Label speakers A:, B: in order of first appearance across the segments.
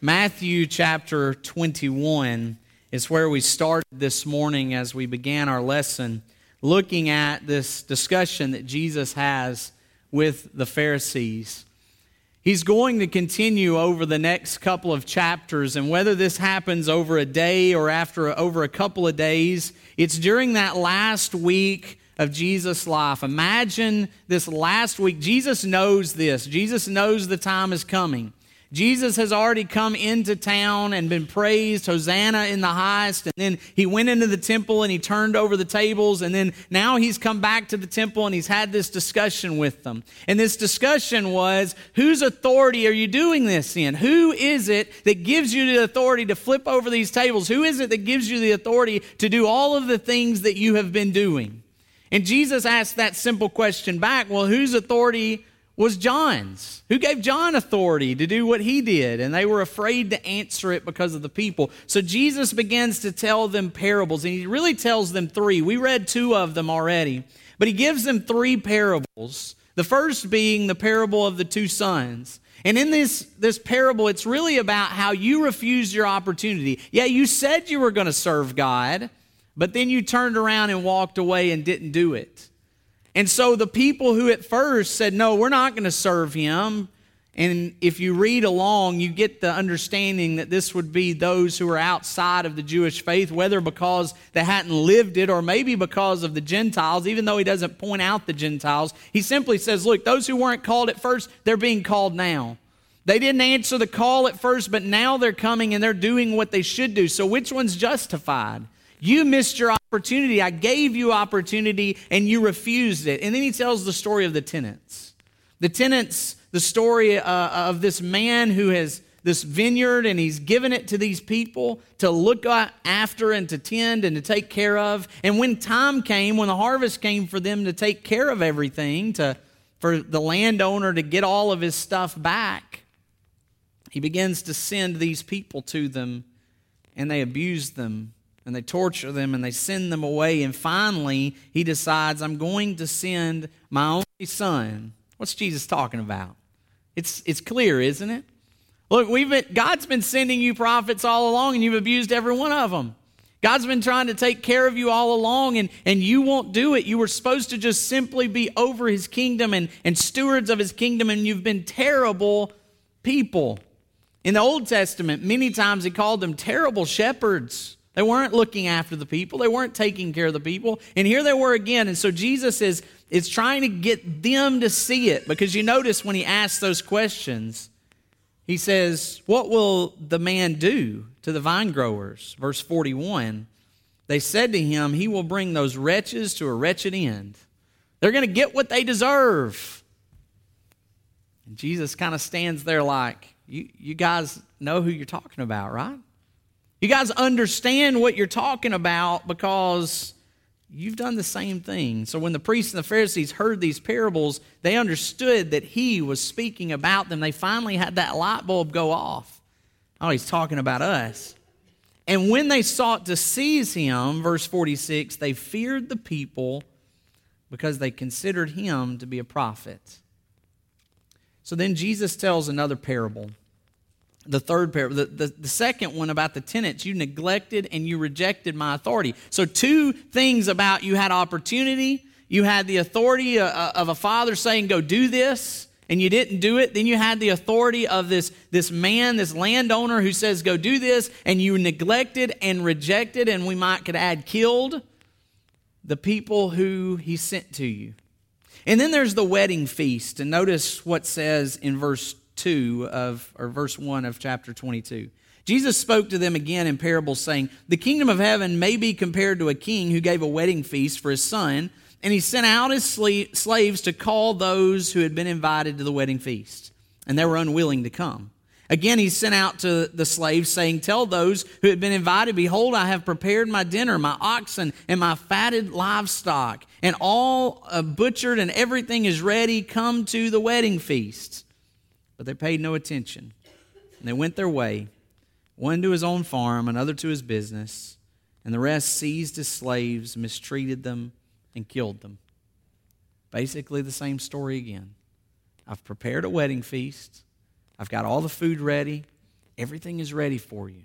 A: Matthew chapter 21 is where we started this morning as we began our lesson, looking at this discussion that Jesus has with the Pharisees. He's going to continue over the next couple of chapters, and whether this happens over a day or after over a couple of days, it's during that last week of Jesus' life. Imagine this last week. Jesus knows this. Jesus knows the time is coming. Jesus has already come into town and been praised, Hosanna in the highest. And then he went into the temple and he turned over the tables. And then now he's come back to the temple and he's had this discussion with them. And this discussion was whose authority are you doing this in? Who is it that gives you the authority to flip over these tables? Who is it that gives you the authority to do all of the things that you have been doing? And Jesus asked that simple question back well, whose authority was John's. Who gave John authority to do what he did? And they were afraid to answer it because of the people. So Jesus begins to tell them parables, and he really tells them three. We read two of them already, but he gives them three parables. The first being the parable of the two sons. And in this, this parable, it's really about how you refused your opportunity. Yeah, you said you were going to serve God, but then you turned around and walked away and didn't do it. And so the people who at first said, No, we're not going to serve him. And if you read along, you get the understanding that this would be those who are outside of the Jewish faith, whether because they hadn't lived it or maybe because of the Gentiles, even though he doesn't point out the Gentiles. He simply says, Look, those who weren't called at first, they're being called now. They didn't answer the call at first, but now they're coming and they're doing what they should do. So which one's justified? You missed your opportunity. I gave you opportunity and you refused it. And then he tells the story of the tenants. The tenants, the story uh, of this man who has this vineyard and he's given it to these people to look after and to tend and to take care of. And when time came, when the harvest came for them to take care of everything, to, for the landowner to get all of his stuff back, he begins to send these people to them and they abuse them and they torture them and they send them away. And finally, he decides, I'm going to send my only son. What's Jesus talking about? It's, it's clear, isn't it? Look, we've been, God's been sending you prophets all along, and you've abused every one of them. God's been trying to take care of you all along, and, and you won't do it. You were supposed to just simply be over his kingdom and, and stewards of his kingdom, and you've been terrible people. In the Old Testament, many times he called them terrible shepherds. They weren't looking after the people, they weren't taking care of the people. And here they were again. And so Jesus is, is trying to get them to see it because you notice when he asks those questions, he says, What will the man do to the vine growers? Verse 41 They said to him, He will bring those wretches to a wretched end. They're going to get what they deserve. And Jesus kind of stands there like, you, you guys know who you're talking about, right? You guys understand what you're talking about because you've done the same thing. So when the priests and the Pharisees heard these parables, they understood that he was speaking about them. They finally had that light bulb go off. Oh, he's talking about us. And when they sought to seize him, verse 46, they feared the people because they considered him to be a prophet. So then Jesus tells another parable the third parable. The, the, the, second one about the tenants, you neglected and you rejected my authority. So, two things about you had opportunity, you had the authority uh, uh, of a father saying, Go do this, and you didn't do it. Then you had the authority of this, this man, this landowner who says, Go do this, and you neglected and rejected, and we might could add killed the people who he sent to you. And then there's the wedding feast. And notice what says in verse 2 of, or verse 1 of chapter 22. Jesus spoke to them again in parables, saying, The kingdom of heaven may be compared to a king who gave a wedding feast for his son, and he sent out his slaves to call those who had been invited to the wedding feast, and they were unwilling to come. Again, he sent out to the slaves, saying, Tell those who had been invited, Behold, I have prepared my dinner, my oxen, and my fatted livestock, and all uh, butchered, and everything is ready. Come to the wedding feast. But they paid no attention. And they went their way, one to his own farm, another to his business, and the rest seized his slaves, mistreated them, and killed them. Basically, the same story again. I've prepared a wedding feast, I've got all the food ready, Everything is ready for you.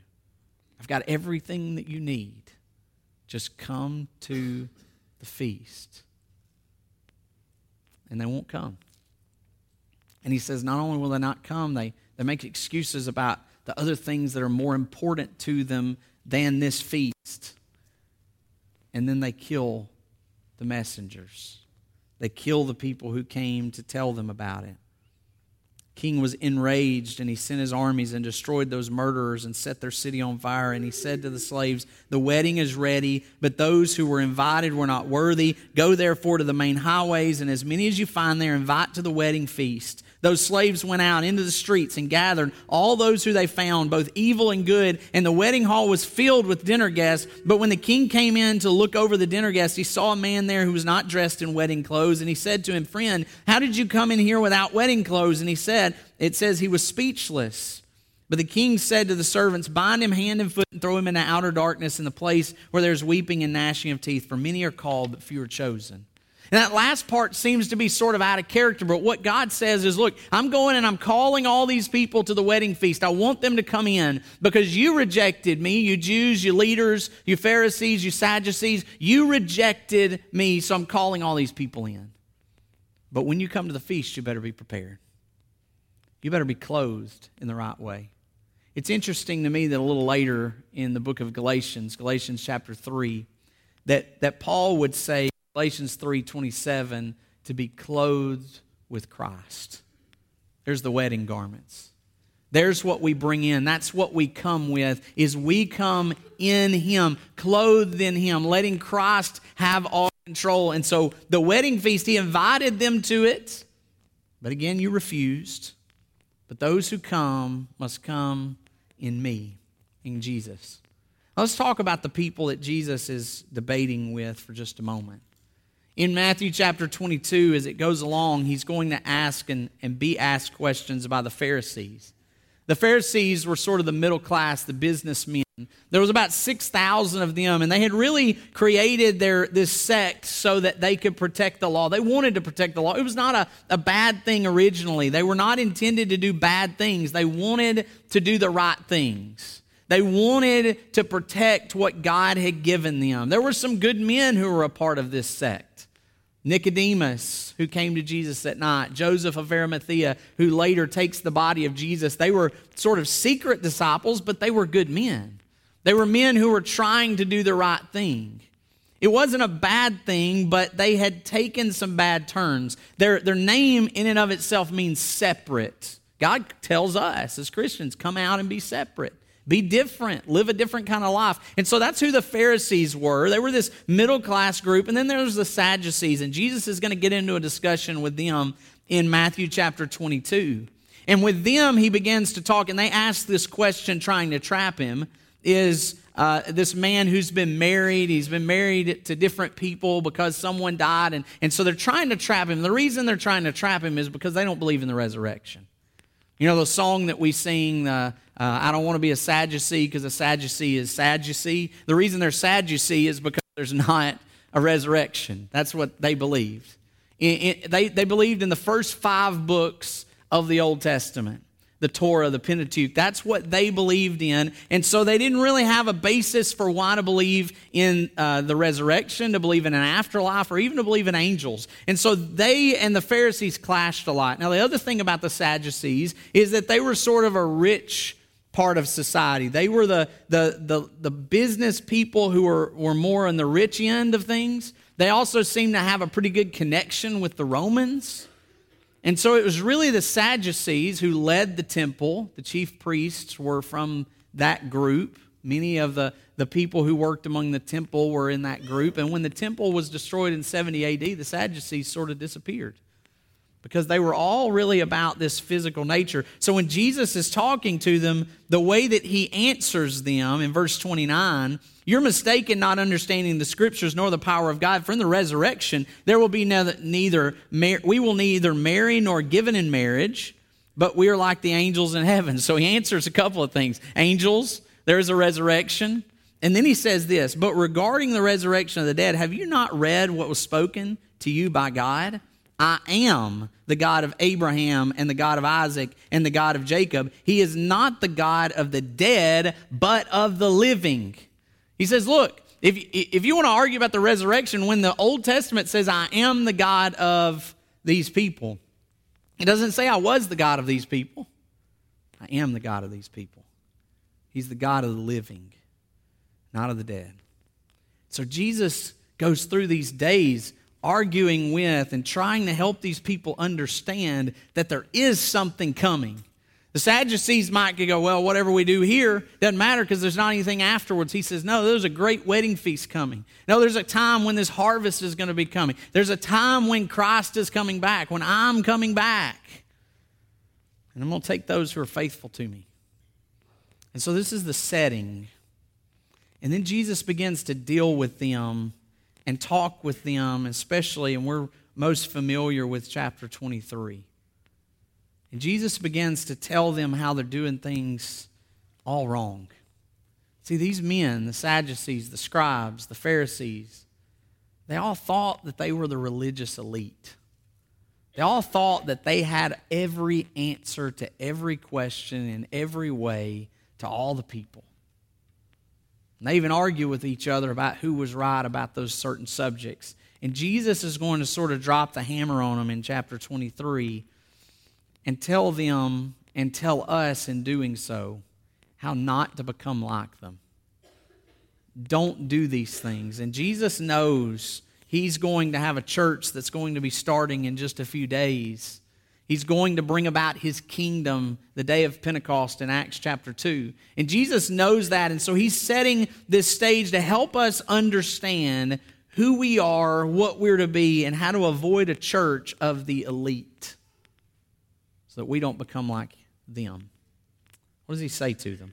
A: I've got everything that you need. Just come to the feast. And they won't come. And he says, not only will they not come, they, they make excuses about the other things that are more important to them than this feast. And then they kill the messengers. They kill the people who came to tell them about it king was enraged and he sent his armies and destroyed those murderers and set their city on fire and he said to the slaves the wedding is ready but those who were invited were not worthy go therefore to the main highways and as many as you find there invite to the wedding feast those slaves went out into the streets and gathered all those who they found, both evil and good, and the wedding hall was filled with dinner guests. But when the king came in to look over the dinner guests, he saw a man there who was not dressed in wedding clothes, and he said to him, Friend, how did you come in here without wedding clothes? And he said, It says he was speechless. But the king said to the servants, Bind him hand and foot and throw him into outer darkness in the place where there's weeping and gnashing of teeth, for many are called, but few are chosen. And that last part seems to be sort of out of character, but what God says is, look, I'm going and I'm calling all these people to the wedding feast. I want them to come in because you rejected me, you Jews, you leaders, you Pharisees, you Sadducees. You rejected me, so I'm calling all these people in. But when you come to the feast, you better be prepared. You better be clothed in the right way. It's interesting to me that a little later in the book of Galatians, Galatians chapter 3, that, that Paul would say, Galatians 3:27 to be clothed with Christ. There's the wedding garments. There's what we bring in. That's what we come with is we come in him, clothed in him, letting Christ have all control. And so the wedding feast he invited them to it. But again you refused. But those who come must come in me, in Jesus. Let's talk about the people that Jesus is debating with for just a moment. In Matthew chapter 22, as it goes along, he's going to ask and, and be asked questions by the Pharisees. The Pharisees were sort of the middle class, the businessmen. There was about 6,000 of them, and they had really created their, this sect so that they could protect the law. They wanted to protect the law. It was not a, a bad thing originally. They were not intended to do bad things, they wanted to do the right things. They wanted to protect what God had given them. There were some good men who were a part of this sect. Nicodemus, who came to Jesus at night, Joseph of Arimathea, who later takes the body of Jesus. They were sort of secret disciples, but they were good men. They were men who were trying to do the right thing. It wasn't a bad thing, but they had taken some bad turns. Their, their name, in and of itself, means separate. God tells us as Christians, come out and be separate. Be different, live a different kind of life. And so that's who the Pharisees were. They were this middle class group. And then there's the Sadducees. And Jesus is going to get into a discussion with them in Matthew chapter 22. And with them, he begins to talk, and they ask this question, trying to trap him is uh, this man who's been married. He's been married to different people because someone died. And, and so they're trying to trap him. The reason they're trying to trap him is because they don't believe in the resurrection. You know the song that we sing, uh, uh, I don't want to be a Sadducee because a Sadducee is Sadducee. The reason they're Sadducee is because there's not a resurrection. That's what they believed. They, they believed in the first five books of the Old Testament the Torah, the Pentateuch. That's what they believed in. And so they didn't really have a basis for why to believe in uh, the resurrection, to believe in an afterlife, or even to believe in angels. And so they and the Pharisees clashed a lot. Now, the other thing about the Sadducees is that they were sort of a rich part of society. They were the, the, the, the business people who were, were more on the rich end of things. They also seemed to have a pretty good connection with the Romans. And so it was really the Sadducees who led the temple. The chief priests were from that group. Many of the, the people who worked among the temple were in that group. And when the temple was destroyed in 70 AD, the Sadducees sort of disappeared because they were all really about this physical nature. So when Jesus is talking to them, the way that he answers them in verse 29, you're mistaken not understanding the scriptures nor the power of God. For in the resurrection, there will be neither, we will neither marry nor given in marriage, but we are like the angels in heaven. So he answers a couple of things. Angels, there is a resurrection. And then he says this, but regarding the resurrection of the dead, have you not read what was spoken to you by God? I am the God of Abraham and the God of Isaac and the God of Jacob. He is not the God of the dead, but of the living. He says, Look, if, if you want to argue about the resurrection, when the Old Testament says, I am the God of these people, it doesn't say I was the God of these people. I am the God of these people. He's the God of the living, not of the dead. So Jesus goes through these days arguing with and trying to help these people understand that there is something coming. The Sadducees might go, well, whatever we do here doesn't matter because there's not anything afterwards. He says, no, there's a great wedding feast coming. No, there's a time when this harvest is going to be coming. There's a time when Christ is coming back, when I'm coming back. And I'm going to take those who are faithful to me. And so this is the setting. And then Jesus begins to deal with them and talk with them, especially, and we're most familiar with chapter 23. And Jesus begins to tell them how they're doing things all wrong. See, these men, the Sadducees, the scribes, the Pharisees, they all thought that they were the religious elite. They all thought that they had every answer to every question in every way to all the people. And they even argue with each other about who was right about those certain subjects. And Jesus is going to sort of drop the hammer on them in chapter 23 and tell them and tell us in doing so how not to become like them. Don't do these things. And Jesus knows he's going to have a church that's going to be starting in just a few days. He's going to bring about his kingdom the day of Pentecost in Acts chapter 2. And Jesus knows that. And so he's setting this stage to help us understand who we are, what we're to be, and how to avoid a church of the elite so that we don't become like them. What does he say to them?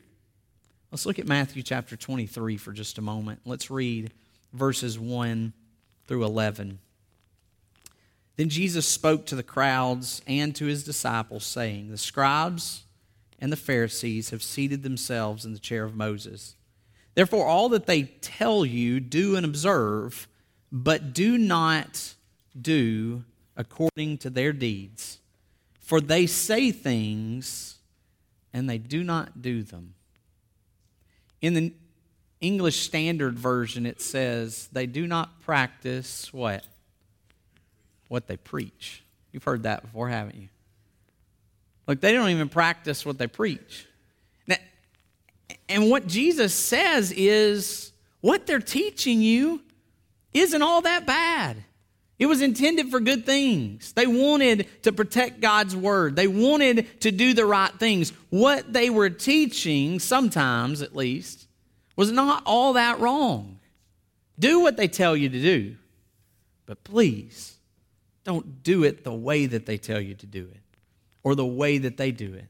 A: Let's look at Matthew chapter 23 for just a moment. Let's read verses 1 through 11. Then Jesus spoke to the crowds and to his disciples, saying, The scribes and the Pharisees have seated themselves in the chair of Moses. Therefore, all that they tell you, do and observe, but do not do according to their deeds. For they say things and they do not do them. In the English Standard Version, it says, they do not practice what? What they preach. You've heard that before, haven't you? Look, they don't even practice what they preach. Now, and what Jesus says is what they're teaching you isn't all that bad. It was intended for good things. They wanted to protect God's word. They wanted to do the right things. What they were teaching, sometimes at least, was not all that wrong. Do what they tell you to do. But please, don't do it the way that they tell you to do it or the way that they do it.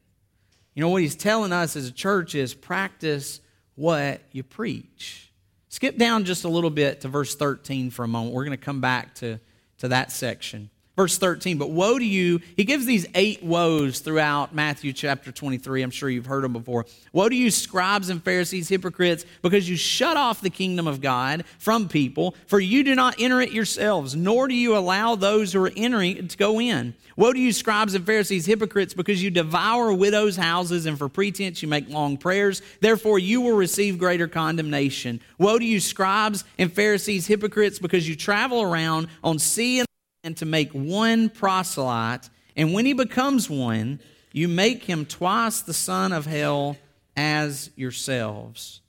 A: You know, what he's telling us as a church is practice what you preach. Skip down just a little bit to verse 13 for a moment. We're going to come back to, to that section. Verse 13, but woe to you. He gives these eight woes throughout Matthew chapter 23. I'm sure you've heard them before. Woe to you, scribes and Pharisees, hypocrites, because you shut off the kingdom of God from people, for you do not enter it yourselves, nor do you allow those who are entering to go in. Woe to you, scribes and Pharisees, hypocrites, because you devour widows' houses, and for pretense you make long prayers. Therefore you will receive greater condemnation. Woe to you, scribes and Pharisees, hypocrites, because you travel around on sea and and to make one proselyte, and when he becomes one, you make him twice the son of hell as yourselves.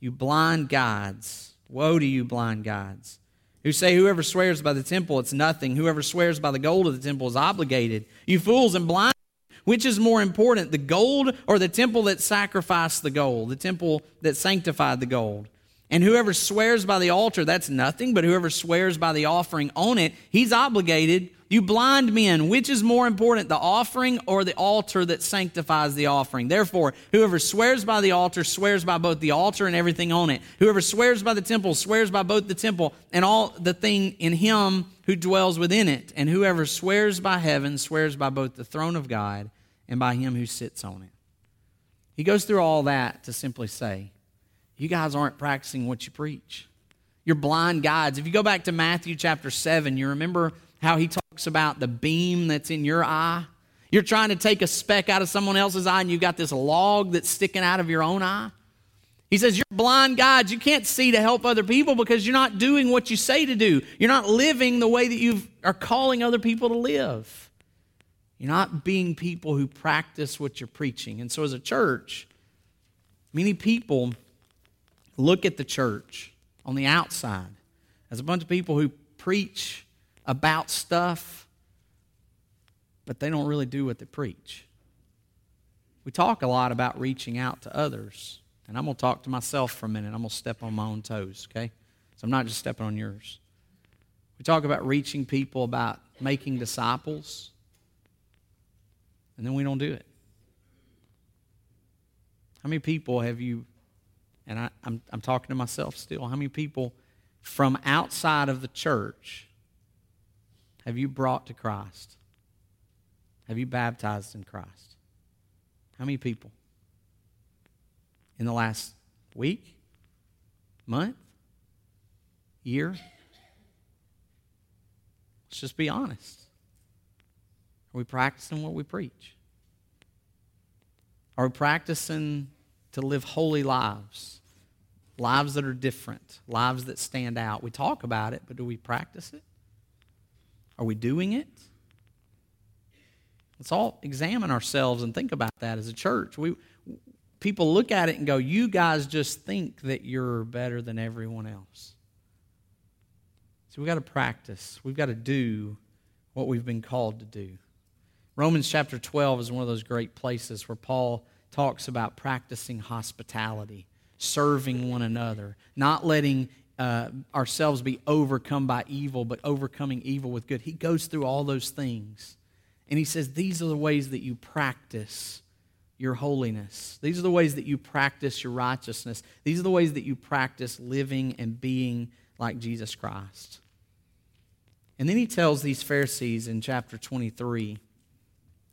A: You blind guides. Woe to you, blind guides, who say, Whoever swears by the temple, it's nothing. Whoever swears by the gold of the temple is obligated. You fools and blind. Which is more important, the gold or the temple that sacrificed the gold, the temple that sanctified the gold? And whoever swears by the altar, that's nothing, but whoever swears by the offering on it, he's obligated. You blind men, which is more important, the offering or the altar that sanctifies the offering? Therefore, whoever swears by the altar swears by both the altar and everything on it. Whoever swears by the temple swears by both the temple and all the thing in him who dwells within it. And whoever swears by heaven swears by both the throne of God and by him who sits on it. He goes through all that to simply say, you guys aren't practicing what you preach. You're blind guides. If you go back to Matthew chapter 7, you remember how he talks about the beam that's in your eye. You're trying to take a speck out of someone else's eye and you've got this log that's sticking out of your own eye. He says, You're blind guides. You can't see to help other people because you're not doing what you say to do. You're not living the way that you are calling other people to live. You're not being people who practice what you're preaching. And so, as a church, many people look at the church on the outside as a bunch of people who preach about stuff, but they don't really do what they preach. We talk a lot about reaching out to others, and I'm going to talk to myself for a minute. I'm going to step on my own toes, okay? So I'm not just stepping on yours. We talk about reaching people, about making disciples, and then we don't do it. How many people have you, and I, I'm, I'm talking to myself still, how many people from outside of the church have you brought to Christ? Have you baptized in Christ? How many people? In the last week? Month? Year? Let's just be honest. Are we practicing what we preach? Are we practicing to live holy lives? Lives that are different, lives that stand out. We talk about it, but do we practice it? Are we doing it? Let's all examine ourselves and think about that as a church. We, people look at it and go, You guys just think that you're better than everyone else. So we've got to practice. We've got to do what we've been called to do. Romans chapter 12 is one of those great places where Paul talks about practicing hospitality, serving one another, not letting uh, ourselves be overcome by evil, but overcoming evil with good. He goes through all those things. And he says, These are the ways that you practice your holiness. These are the ways that you practice your righteousness. These are the ways that you practice living and being like Jesus Christ. And then he tells these Pharisees in chapter 23,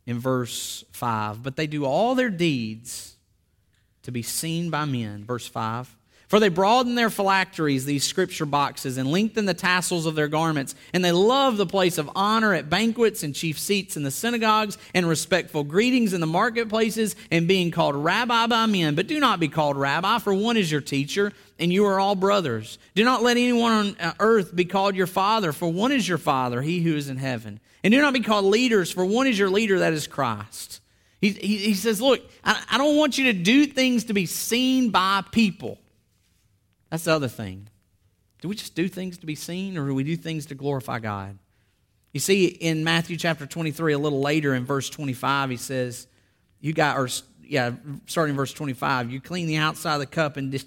A: in verse 5, but they do all their deeds to be seen by men. Verse 5. For they broaden their phylacteries, these scripture boxes, and lengthen the tassels of their garments. And they love the place of honor at banquets and chief seats in the synagogues, and respectful greetings in the marketplaces, and being called rabbi by men. But do not be called rabbi, for one is your teacher, and you are all brothers. Do not let anyone on uh, earth be called your father, for one is your father, he who is in heaven. And do not be called leaders, for one is your leader, that is Christ. He, he, he says, Look, I, I don't want you to do things to be seen by people. That's the other thing. Do we just do things to be seen or do we do things to glorify God? You see, in Matthew chapter 23, a little later in verse 25, he says, You got, or yeah, starting in verse 25, you clean the outside of the cup and dish,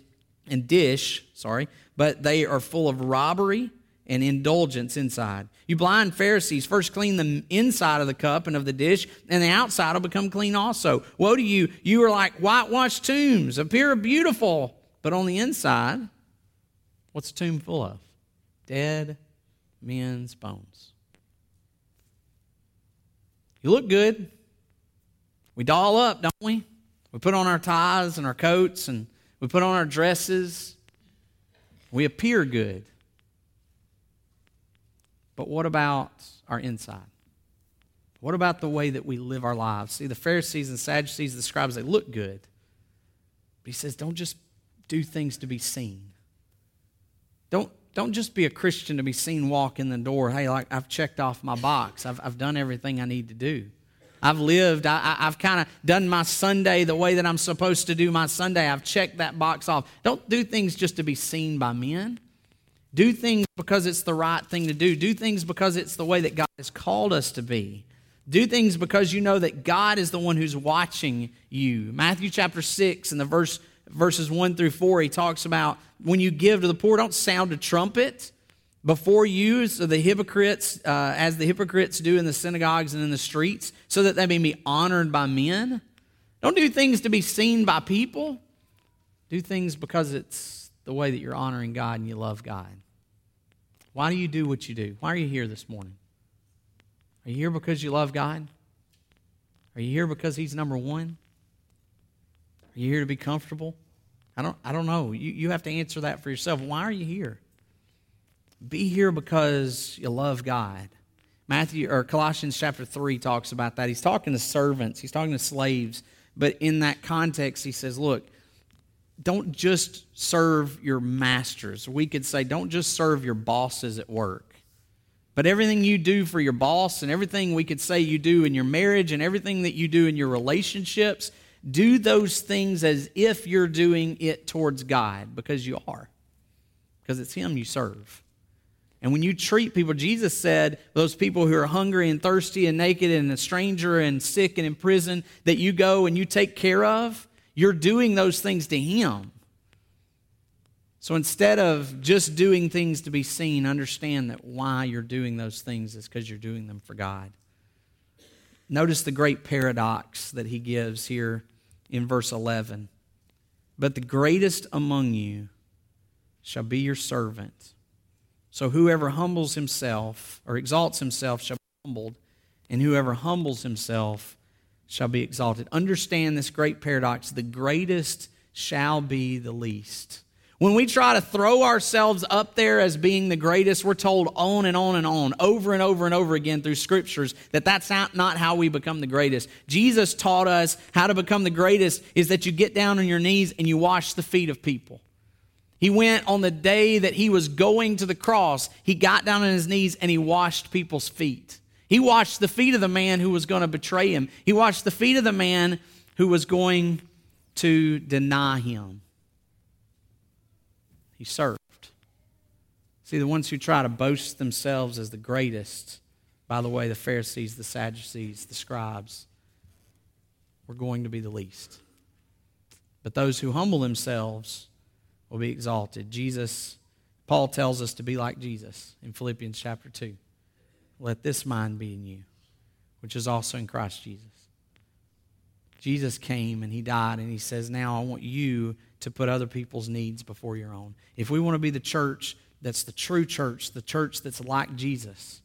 A: and dish, sorry, but they are full of robbery and indulgence inside. You blind Pharisees, first clean the inside of the cup and of the dish, and the outside will become clean also. Woe to you! You are like whitewashed tombs, appear beautiful but on the inside, what's a tomb full of? Dead men's bones. You look good. We doll up, don't we? We put on our ties and our coats and we put on our dresses. We appear good. But what about our inside? What about the way that we live our lives? See, the Pharisees and Sadducees, the scribes, they look good. But he says, don't just do things to be seen. Don't, don't just be a Christian to be seen walk in the door. Hey, like I've checked off my box. I've, I've done everything I need to do. I've lived, I, have kind of done my Sunday the way that I'm supposed to do my Sunday. I've checked that box off. Don't do things just to be seen by men. Do things because it's the right thing to do. Do things because it's the way that God has called us to be. Do things because you know that God is the one who's watching you. Matthew chapter 6 and the verse verses 1 through 4, he talks about when you give to the poor, don't sound a trumpet before you, so the hypocrites, uh, as the hypocrites do in the synagogues and in the streets, so that they may be honored by men. Don't do things to be seen by people. Do things because it's the way that you're honoring God and you love God. Why do you do what you do? Why are you here this morning? Are you here because you love God? Are you here because He's number one? Are you here to be comfortable? I don't, I don't know. You, you have to answer that for yourself. Why are you here? Be here because you love God. Matthew or Colossians chapter 3 talks about that. He's talking to servants, he's talking to slaves, but in that context, he says, Look, don't just serve your masters. We could say, don't just serve your bosses at work. But everything you do for your boss and everything we could say you do in your marriage and everything that you do in your relationships, do those things as if you're doing it towards God because you are. Because it's Him you serve. And when you treat people, Jesus said, those people who are hungry and thirsty and naked and a stranger and sick and in prison, that you go and you take care of, you're doing those things to Him. So instead of just doing things to be seen, understand that why you're doing those things is because you're doing them for God. Notice the great paradox that he gives here in verse 11. But the greatest among you shall be your servant. So whoever humbles himself or exalts himself shall be humbled, and whoever humbles himself shall be exalted. Understand this great paradox the greatest shall be the least. When we try to throw ourselves up there as being the greatest, we're told on and on and on, over and over and over again through scriptures, that that's not, how we become the greatest. Jesus taught us how to become the greatest is that you get down on your knees and you wash the feet of people. He went on the day that he was going to the cross, he got down on his knees and he washed people's feet. He washed the feet of the man who was going to betray him. He washed the feet of the man who was going to deny him. He served. See, the ones who try to boast themselves as the greatest, by the way, the Pharisees, the Sadducees, the scribes, were going to be the least. But those who humble themselves will be exalted. Jesus, Paul tells us to be like Jesus in Philippians chapter 2. Let this mind be in you, which is also in Christ Jesus. Jesus came and he died, and he says, Now I want you to put other people's needs before your own. If we want to be the church that's the true church, the church that's like Jesus,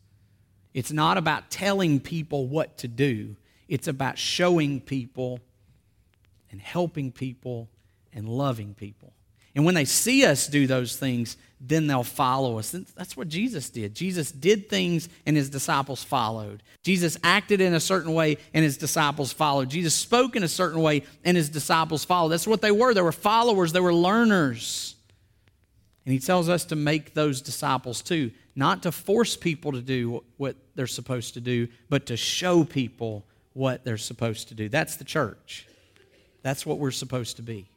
A: it's not about telling people what to do, it's about showing people and helping people and loving people. And when they see us do those things, then they'll follow us. That's what Jesus did. Jesus did things and his disciples followed. Jesus acted in a certain way and his disciples followed. Jesus spoke in a certain way and his disciples followed. That's what they were. They were followers, they were learners. And he tells us to make those disciples too, not to force people to do what they're supposed to do, but to show people what they're supposed to do. That's the church. That's what we're supposed to be.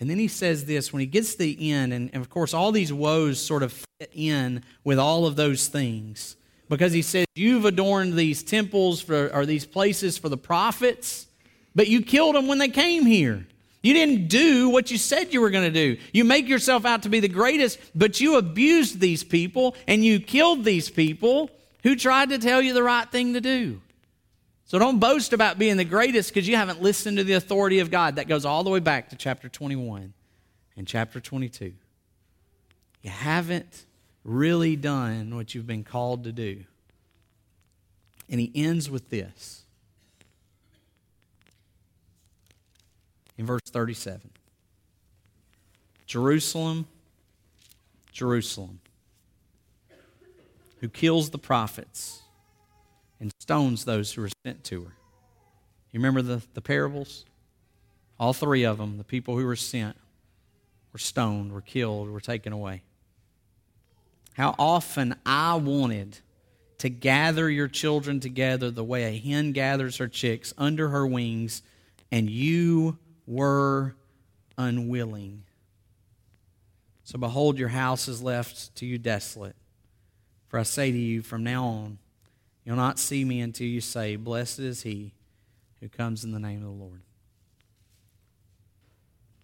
A: And then he says this when he gets to the end, and, and, of course, all these woes sort of fit in with all of those things. Because he says, You've adorned these temples for, or these places for the prophets, but you killed them when they came here. You didn't do what you said you were going to do. You make yourself out to be the greatest, but you abused these people and you killed these people who tried to tell you the right thing to do. So don't boast about being the greatest because you haven't listened to the authority of God. That goes all the way back to chapter 21 and chapter 22. You haven't really done what you've been called to do. And he ends with this in verse 37 Jerusalem, Jerusalem, who kills the prophets and stones those who were sent to her. You remember the, the parables? All three of them, the people who were sent, were stoned, were killed, were taken away. How often I wanted to gather your children together the way a hen gathers her chicks under her wings, and you were unwilling. So behold, your house is left to you desolate. For I say to you, from now on, You'll not see me until you say, Blessed is he who comes in the name of the Lord.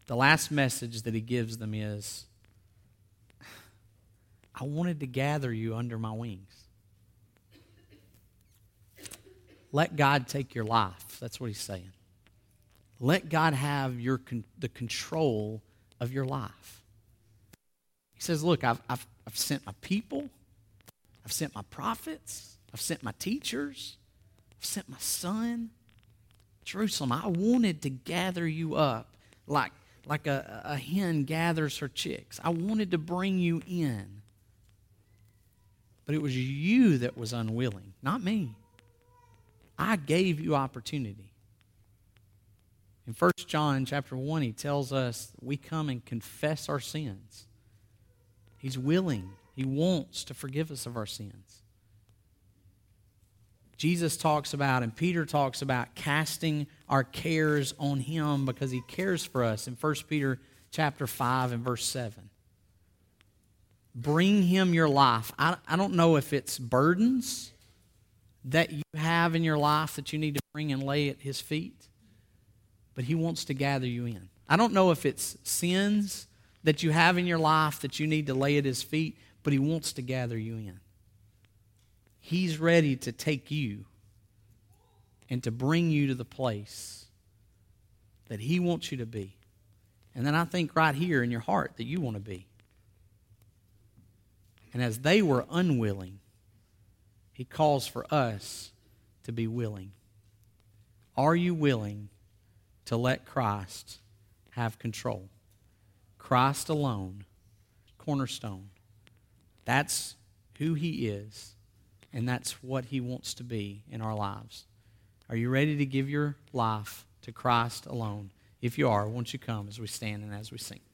A: The last message that he gives them is I wanted to gather you under my wings. Let God take your life. That's what he's saying. Let God have your, the control of your life. He says, Look, I've, I've, I've sent my people, I've sent my prophets, I've sent my teachers. I've sent my son. Jerusalem, I wanted to gather you up like, like a, a hen gathers her chicks. I wanted to bring you in. But it was you that was unwilling, not me. I gave you opportunity. In 1 John chapter 1, he tells us we come and confess our sins. He's willing, he wants to forgive us of our sins. Jesus talks about, and Peter talks about casting our cares on him because he cares for us in 1 Peter chapter 5 and verse 7. Bring him your life. I, I don't know if it's burdens that you have in your life that you need to bring and lay at his feet, but he wants to gather you in. I don't know if it's sins that you have in your life that you need to lay at his feet, but he wants to gather you in. He's ready to take you and to bring you to the place that He wants you to be. And then I think right here in your heart that you want to be. And as they were unwilling, He calls for us to be willing. Are you willing to let Christ have control? Christ alone, cornerstone. That's who He is and that's what He wants to be in our lives. Are you ready to give your life to Christ alone? If you are, won't you come as we stand and as we sing?